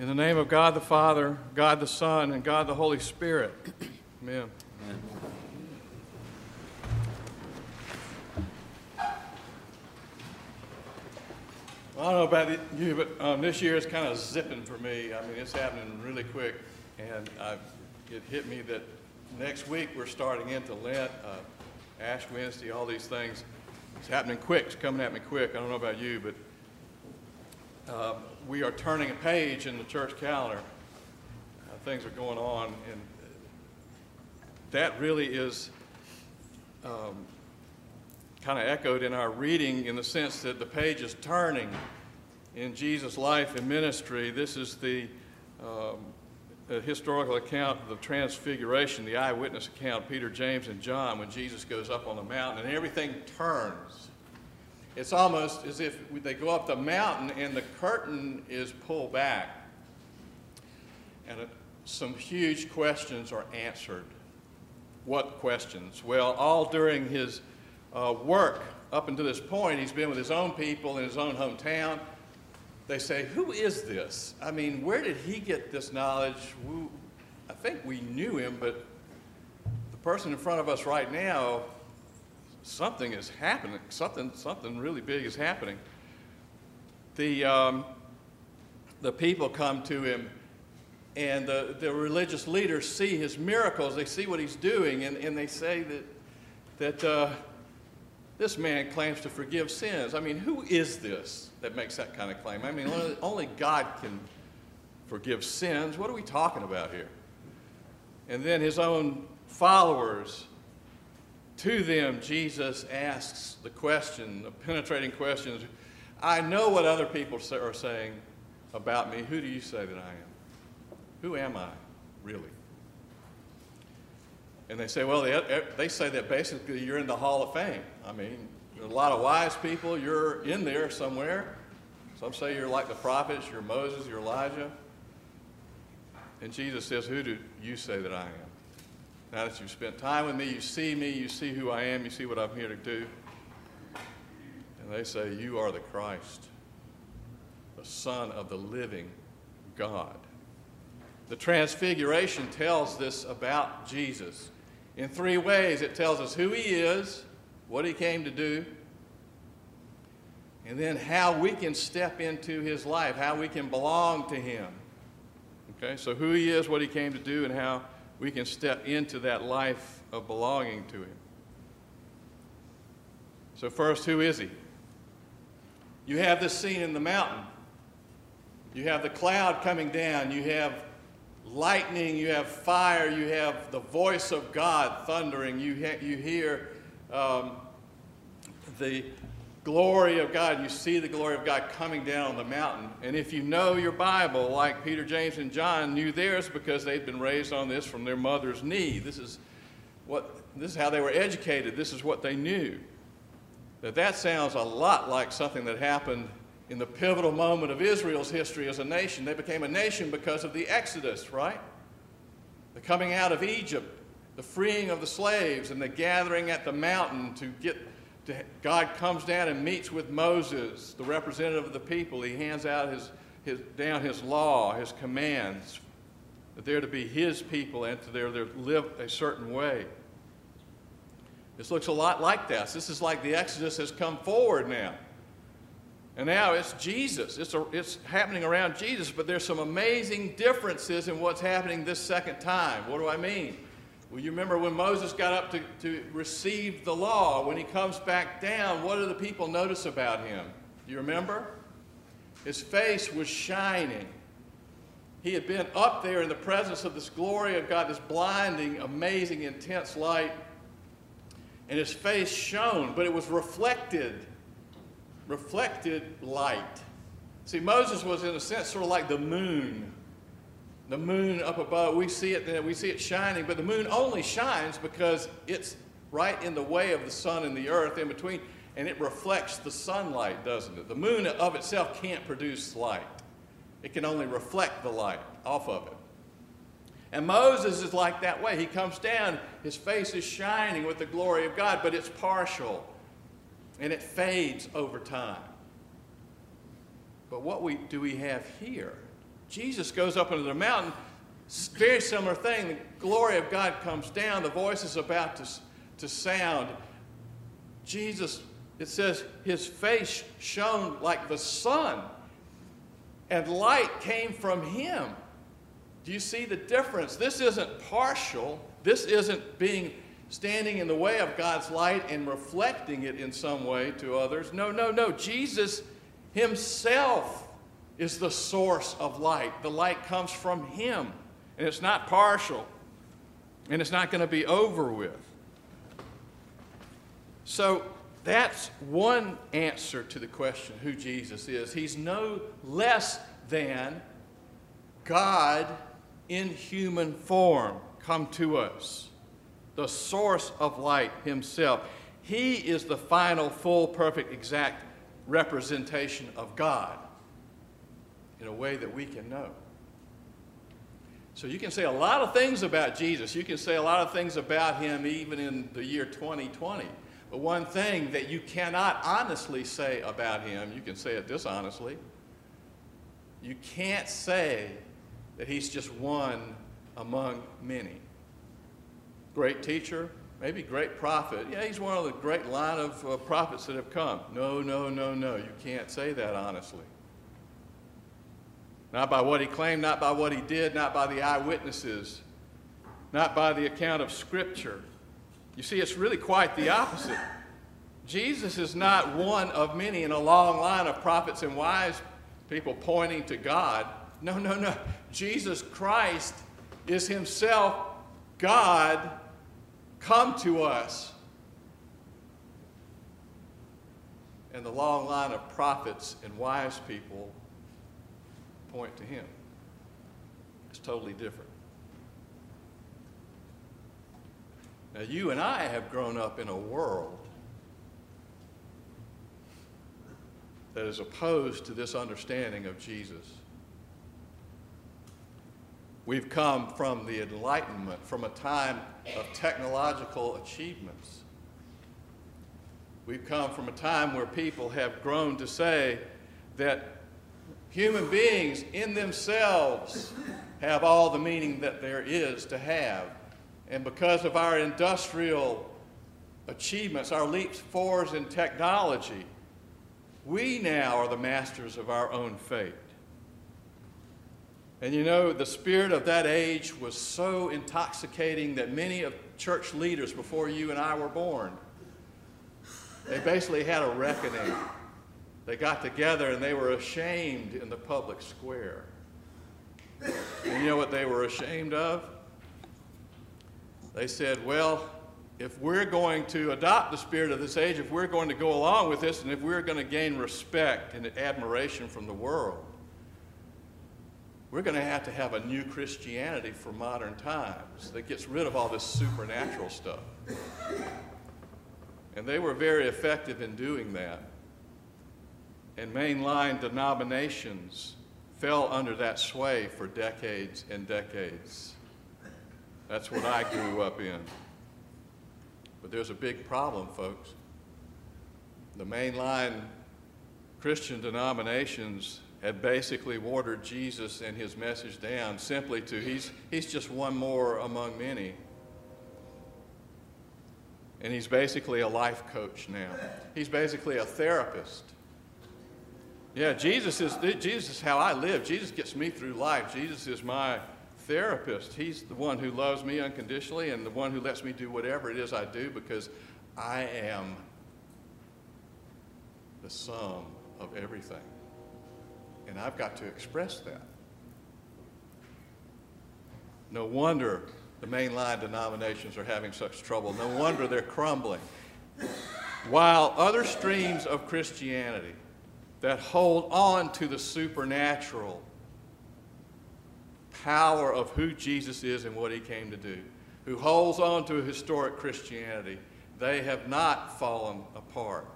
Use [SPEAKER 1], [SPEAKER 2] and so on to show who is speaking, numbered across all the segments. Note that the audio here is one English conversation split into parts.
[SPEAKER 1] In the name of God the Father, God the Son, and God the Holy Spirit. Amen. Well, I don't know about you, but um, this year is kind of zipping for me. I mean, it's happening really quick. And I, it hit me that next week we're starting into Lent, uh, Ash Wednesday, all these things. It's happening quick. It's coming at me quick. I don't know about you, but uh, we are turning a page in the church calendar. Uh, things are going on, and that really is um, kind of echoed in our reading in the sense that the page is turning in Jesus' life and ministry. This is the um, historical account of the transfiguration, the eyewitness account, Peter, James, and John, when Jesus goes up on the mountain and everything turns. It's almost as if they go up the mountain and the curtain is pulled back. And it, some huge questions are answered. What questions? Well, all during his uh, work up until this point, he's been with his own people in his own hometown. They say, Who is this? I mean, where did he get this knowledge? We, I think we knew him, but the person in front of us right now something is happening. Something, something really big is happening. The, um, the people come to him, and the, the religious leaders see his miracles. They see what he's doing, and, and they say that, that uh, this man claims to forgive sins. I mean, who is this that makes that kind of claim? I mean, only, only God can forgive sins. What are we talking about here? And then his own followers to them, Jesus asks the question, the penetrating question I know what other people are saying about me. Who do you say that I am? Who am I, really? And they say, well, they, uh, they say that basically you're in the Hall of Fame. I mean, a lot of wise people, you're in there somewhere. Some say you're like the prophets, you're Moses, you're Elijah. And Jesus says, Who do you say that I am? Now that you've spent time with me, you see me, you see who I am, you see what I'm here to do. And they say, You are the Christ, the Son of the living God. The Transfiguration tells this about Jesus. In three ways, it tells us who he is, what he came to do, and then how we can step into his life, how we can belong to him. Okay, so who he is, what he came to do, and how we can step into that life of belonging to Him. So, first, who is He? You have this scene in the mountain. You have the cloud coming down. You have lightning. You have fire. You have the voice of God thundering. You, you hear um, the glory of God. You see the glory of God coming down on the mountain. And if you know your Bible, like Peter, James, and John knew theirs because they'd been raised on this from their mother's knee. This is what this is how they were educated. This is what they knew. That that sounds a lot like something that happened in the pivotal moment of Israel's history as a nation. They became a nation because of the Exodus, right? The coming out of Egypt, the freeing of the slaves, and the gathering at the mountain to get God comes down and meets with Moses, the representative of the people. He hands out his, his, down his law, his commands, that they're to be his people and to they're, they're live a certain way. This looks a lot like this. This is like the Exodus has come forward now. And now it's Jesus. It's, a, it's happening around Jesus, but there's some amazing differences in what's happening this second time. What do I mean? Well, you remember when Moses got up to, to receive the law, when he comes back down, what do the people notice about him? Do you remember? His face was shining. He had been up there in the presence of this glory of God, this blinding, amazing, intense light, and his face shone, but it was reflected, reflected light. See, Moses was, in a sense, sort of like the moon the moon up above, we see it, we see it shining, but the moon only shines because it's right in the way of the sun and the earth in between, and it reflects the sunlight, doesn't it? The moon of itself can't produce light. It can only reflect the light off of it. And Moses is like that way. He comes down, his face is shining with the glory of God, but it's partial and it fades over time. But what we, do we have here? Jesus goes up into the mountain, very similar thing. The glory of God comes down, the voice is about to, to sound. Jesus, it says, his face shone like the sun, and light came from him. Do you see the difference? This isn't partial. This isn't being standing in the way of God's light and reflecting it in some way to others. No, no, no. Jesus himself is the source of light. The light comes from him, and it's not partial, and it's not going to be over with. So that's one answer to the question who Jesus is. He's no less than God in human form come to us, the source of light himself. He is the final, full, perfect, exact representation of God in a way that we can know. So you can say a lot of things about Jesus. You can say a lot of things about him even in the year 2020. But one thing that you cannot honestly say about him, you can say it dishonestly. You can't say that he's just one among many. Great teacher, maybe great prophet. Yeah, he's one of the great line of uh, prophets that have come. No, no, no, no. You can't say that honestly. Not by what he claimed, not by what he did, not by the eyewitnesses, not by the account of Scripture. You see, it's really quite the opposite. Jesus is not one of many in a long line of prophets and wise people pointing to God. No, no, no. Jesus Christ is himself God come to us. And the long line of prophets and wise people point to him. It's totally different. Now, you and I have grown up in a world that is opposed to this understanding of Jesus. We've come from the Enlightenment, from a time of technological achievements. We've come from a time where people have grown to say that human beings in themselves have all the meaning that there is to have. And because of our industrial achievements, our leaps forwards in technology, we now are the masters of our own fate. And you know, the spirit of that age was so intoxicating that many of church leaders before you and I were born, they basically had a reckoning. They got together and they were ashamed in the public square. And you know what they were ashamed of? They said, well, if we're going to adopt the spirit of this age, if we're going to go along with this, and if we're going to gain respect and admiration from the world, we're going to have to have a new Christianity for modern times that gets rid of all this supernatural stuff. And they were very effective in doing that. And mainline denominations fell under that sway for decades and decades. That's what I grew up in. But there's a big problem, folks. The mainline Christian denominations had basically watered Jesus and his message down simply to he's, he's just one more among many. And he's basically a life coach now. He's basically a therapist. Yeah, Jesus is, Jesus is how I live. Jesus gets me through life. Jesus is my therapist. He's the one who loves me unconditionally and the one who lets me do whatever it is I do because I am the sum of everything. And I've got to express that. No wonder the mainline denominations are having such trouble. No wonder they're crumbling. While other streams of Christianity that hold on to the supernatural power of who Jesus is and what he came to do, who holds on to historic Christianity, they have not fallen apart.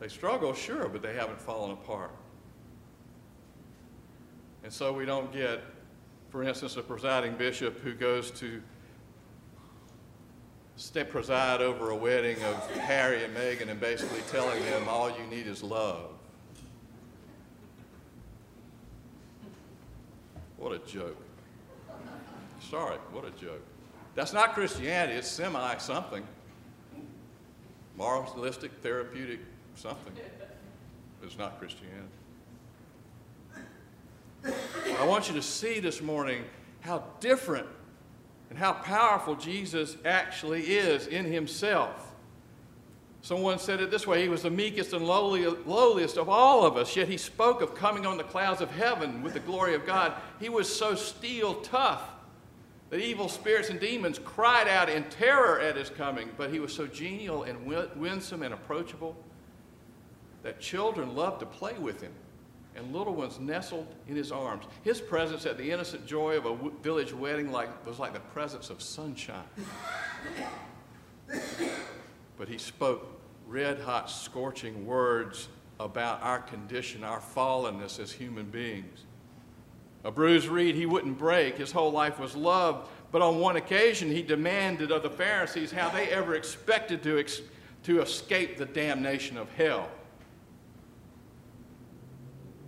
[SPEAKER 1] They struggle, sure, but they haven't fallen apart. And so we don't get, for instance, a presiding bishop who goes to step preside over a wedding of Harry and Meghan and basically telling them all you need is love. What a joke. Sorry, what a joke. That's not Christianity, it's semi something. Moralistic, therapeutic, something. It's not Christianity. I want you to see this morning how different and how powerful Jesus actually is in himself. Someone said it this way He was the meekest and lowly, lowliest of all of us, yet he spoke of coming on the clouds of heaven with the glory of God. He was so steel tough that evil spirits and demons cried out in terror at his coming, but he was so genial and winsome and approachable that children loved to play with him and little ones nestled in his arms. His presence at the innocent joy of a village wedding like, was like the presence of sunshine. but he spoke red hot, scorching words about our condition, our fallenness as human beings. A bruised reed he wouldn't break. His whole life was love. But on one occasion, he demanded of the Pharisees how they ever expected to, ex- to escape the damnation of hell.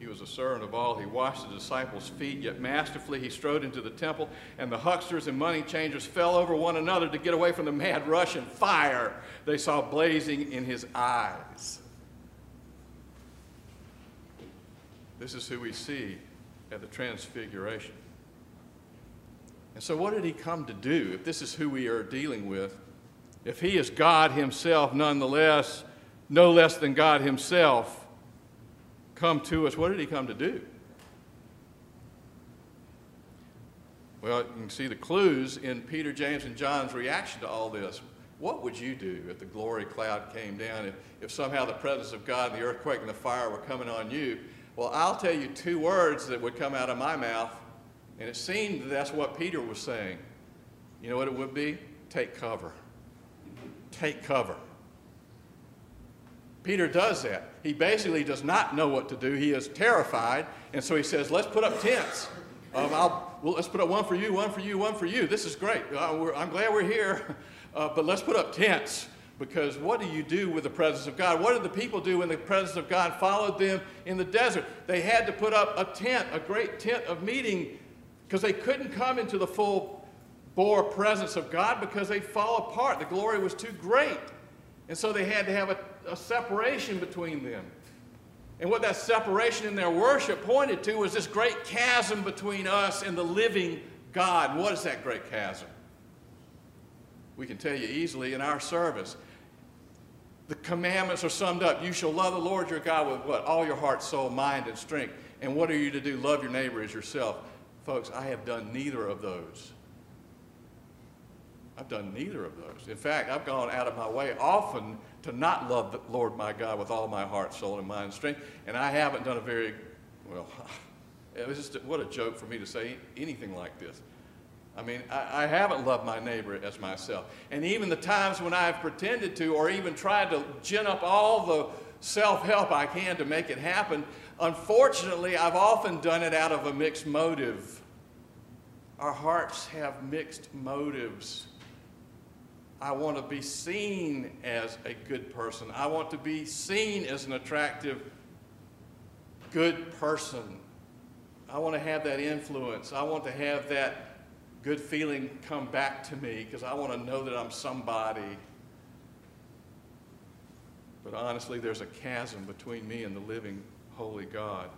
[SPEAKER 1] He was a servant of all. He washed the disciples' feet, yet masterfully he strode into the temple, and the hucksters and money changers fell over one another to get away from the mad rush and fire they saw blazing in his eyes. This is who we see at the Transfiguration. And so, what did he come to do? If this is who we are dealing with, if he is God himself, nonetheless, no less than God himself, come to us, what did he come to do? Well, you can see the clues in Peter, James, and John's reaction to all this. What would you do if the glory cloud came down, if, if somehow the presence of God and the earthquake and the fire were coming on you? Well, I'll tell you two words that would come out of my mouth, and it seemed that that's what Peter was saying. You know what it would be? Take cover. Take cover. Peter does that. He basically does not know what to do. He is terrified, and so he says, Let's put up tents. Um, well, let's put up one for you, one for you, one for you. This is great. Uh, I'm glad we're here, uh, but let's put up tents because what do you do with the presence of God? What did the people do when the presence of God followed them in the desert? They had to put up a tent, a great tent of meeting, because they couldn't come into the full bore presence of God because they'd fall apart. The glory was too great. And so they had to have a, a separation between them. And what that separation in their worship pointed to was this great chasm between us and the living God. What is that great chasm? We can tell you easily in our service. The commandments are summed up. You shall love the Lord your God with what? All your heart, soul, mind, and strength. And what are you to do? Love your neighbor as yourself. Folks, I have done neither of those. I've done neither of those. In fact, I've gone out of my way often to not love the Lord my God with all my heart, soul, and mind and strength. And I haven't done a very, well, it was just, what a joke for me to say anything like this. I mean, I, I, haven't loved my neighbor as myself. And even the times when I've pretended to or even tried to gin up all the self help I can to make it happen, unfortunately, I've often done it out of a mixed motive. Our hearts have mixed motives. I want to be seen as a good person. I want to be seen as an attractive, good person. I want to have that influence. I want to have that good feeling come back to me because I want to know that I'm somebody. But honestly, there's a chasm between me and the living, holy God.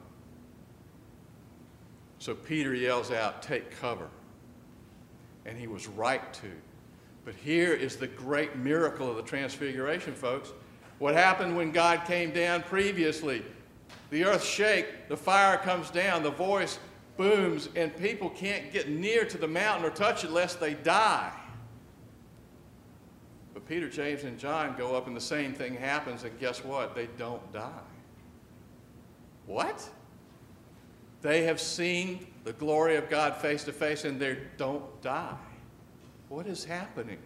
[SPEAKER 1] So Peter yells out, Take cover. And he was right to. But here is the great miracle of the transfiguration, folks. What happened when God came down previously? The earth shakes, the fire comes down, the voice booms, and people can't get near to the mountain or touch it lest they die. But Peter, James, and John go up, and the same thing happens, and guess what? They don't die. What? They have seen the glory of God face to face, and they don't die. What is happening?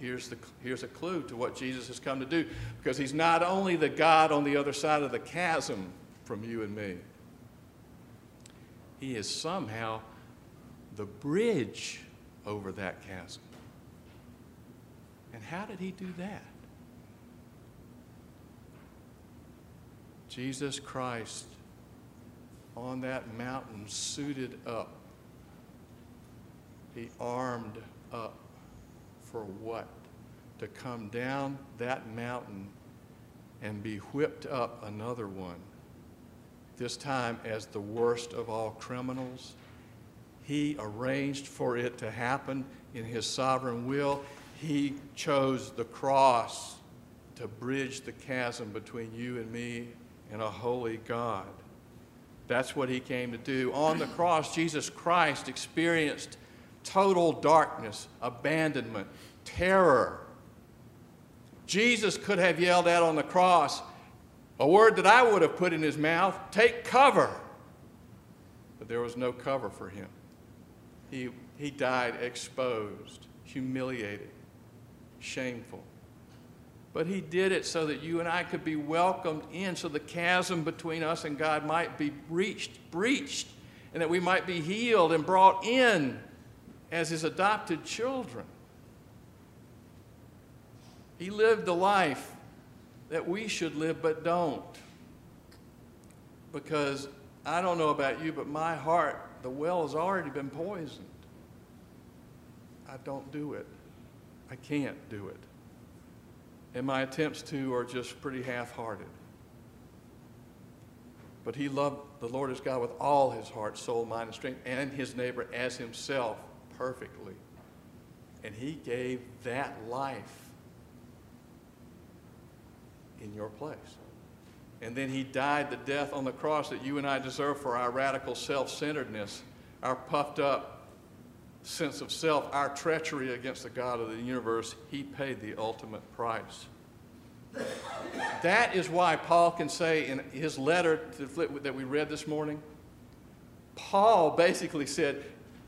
[SPEAKER 1] Here's, the, here's a clue to what Jesus has come to do because he's not only the God on the other side of the chasm from you and me, he is somehow the bridge over that chasm. And how did he do that? Jesus Christ on that mountain suited up. He armed up for what? To come down that mountain and be whipped up another one, this time as the worst of all criminals. He arranged for it to happen in His sovereign will. He chose the cross to bridge the chasm between you and me and a holy God. That's what He came to do. On the cross, Jesus Christ experienced total darkness, abandonment, terror. Jesus could have yelled out on the cross a word that I would have put in his mouth take cover. But there was no cover for him. He, he died exposed, humiliated, shameful. But he did it so that you and I could be welcomed in, so the chasm between us and God might be reached, breached, and that we might be healed and brought in as his adopted children. He lived the life that we should live but don't. Because I don't know about you, but my heart, the well has already been poisoned. I don't do it. I can't do it. And my attempts to are just pretty half hearted. But he loved the Lord his God with all his heart, soul, mind, and strength, and his neighbor as himself perfectly. And he gave that life in your place. And then he died the death on the cross that you and I deserve for our radical self centeredness, our puffed up sense of self, our treachery against the God of the universe. He paid the ultimate price. That is why Paul can say in his letter that we read this morning, Paul basically said,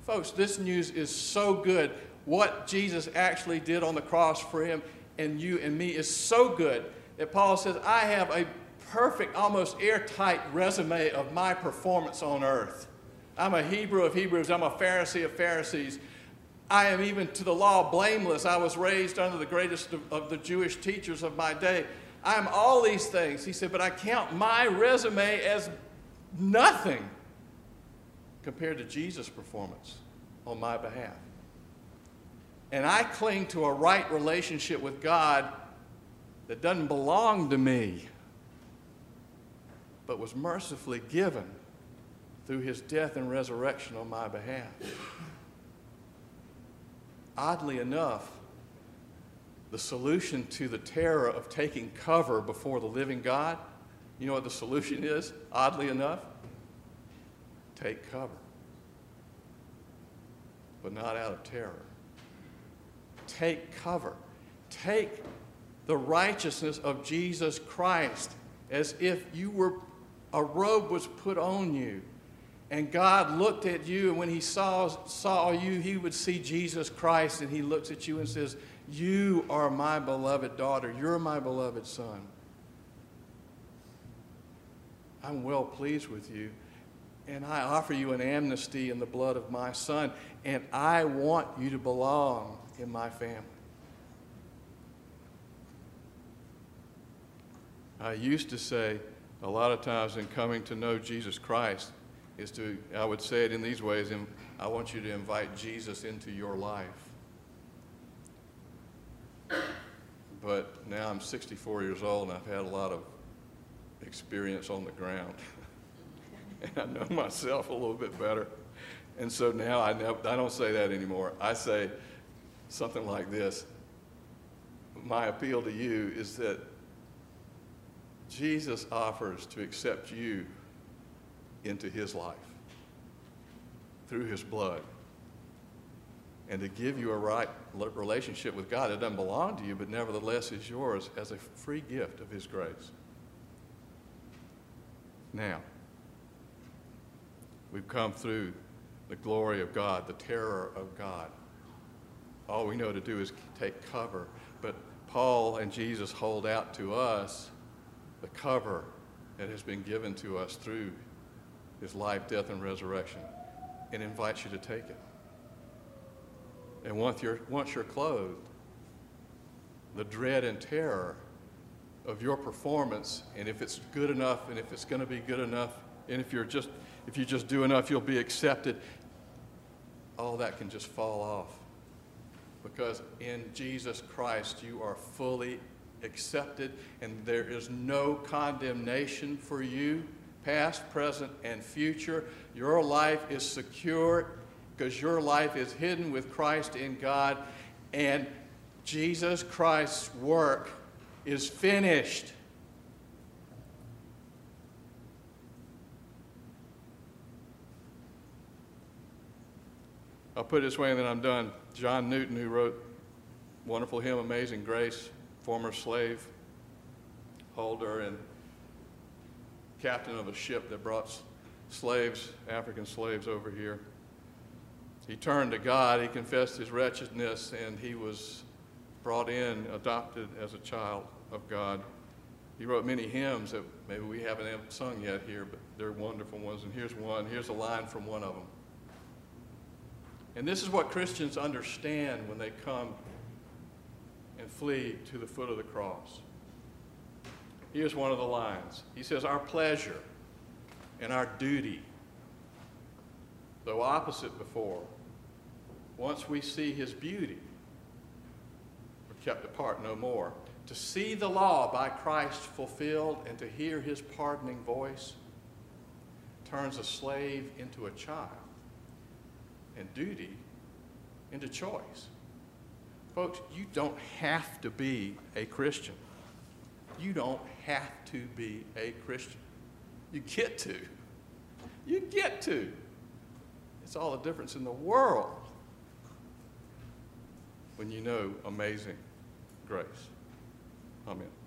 [SPEAKER 1] Folks, this news is so good. What Jesus actually did on the cross for him and you and me is so good that Paul says, I have a perfect, almost airtight resume of my performance on earth. I'm a Hebrew of Hebrews, I'm a Pharisee of Pharisees. I am even to the law blameless. I was raised under the greatest of, the Jewish teachers of my day. I'm all these things. He said, but I count my resume as nothing compared to Jesus' performance on my behalf. And I cling to a right relationship with God that doesn't belong to me, but was mercifully given through his death and resurrection on my behalf. Oddly enough, the solution to the terror of taking cover before the living God, you know what the solution is, oddly enough? Take cover. But not out of terror. Take cover. Take the righteousness of Jesus Christ as if you were a robe was put on you and God looked at you and when he saw saw you he would see Jesus Christ and he looks at you and says you are my beloved daughter you're my beloved son I'm well pleased with you and I offer you an amnesty in the blood of my son and I want you to belong in my family I used to say a lot of times in coming to know Jesus Christ is to, I would say it in these ways, I want you to invite Jesus into your life. But now I'm 64 years old and I've had a lot of experience on the ground. and I know myself a little bit better. And so now I, I don't say that anymore. I say something like this My appeal to you is that Jesus offers to accept you into his life through his blood and to give you a right relationship with God that doesn't belong to you, but nevertheless is yours as a free gift of his grace. Now, we've come through the glory of God, the terror of God. All we know to do is take cover, but Paul and Jesus hold out to us the cover that has been given to us through his life, death, and resurrection and invites you to take it. And once you're, once you're clothed, the dread and terror of your performance, and if it's good enough, and if it's going to be good enough, and if you're just if you just do enough, you'll be accepted. All that can just fall off. Because in Jesus Christ, you are fully accepted, and there is no condemnation for you, past, present, and future. Your life is secure because your life is hidden with Christ in God, and Jesus Christ's work is finished. I'll put it this way and then I'm done. John Newton, who wrote wonderful hymn, Amazing Grace, former slave holder and captain of a ship that brought slaves, African slaves, over here. He turned to God, he confessed his wretchedness, and he was brought in, adopted as a child of God. He wrote many hymns that maybe we haven't sung yet here, but they're wonderful ones. And here's one. Here's a line from one of them. And this is what Christians understand when they come and flee to the foot of the cross. Here's one of the lines He says, Our pleasure and our duty, though opposite before, once we see his beauty, are kept apart no more. To see the law by Christ fulfilled and to hear his pardoning voice turns a slave into a child and duty into choice. Folks, you don't have to be a Christian. You don't have to be a Christian. You get to. You get to. It's all the difference in the world when you know amazing grace. Amen.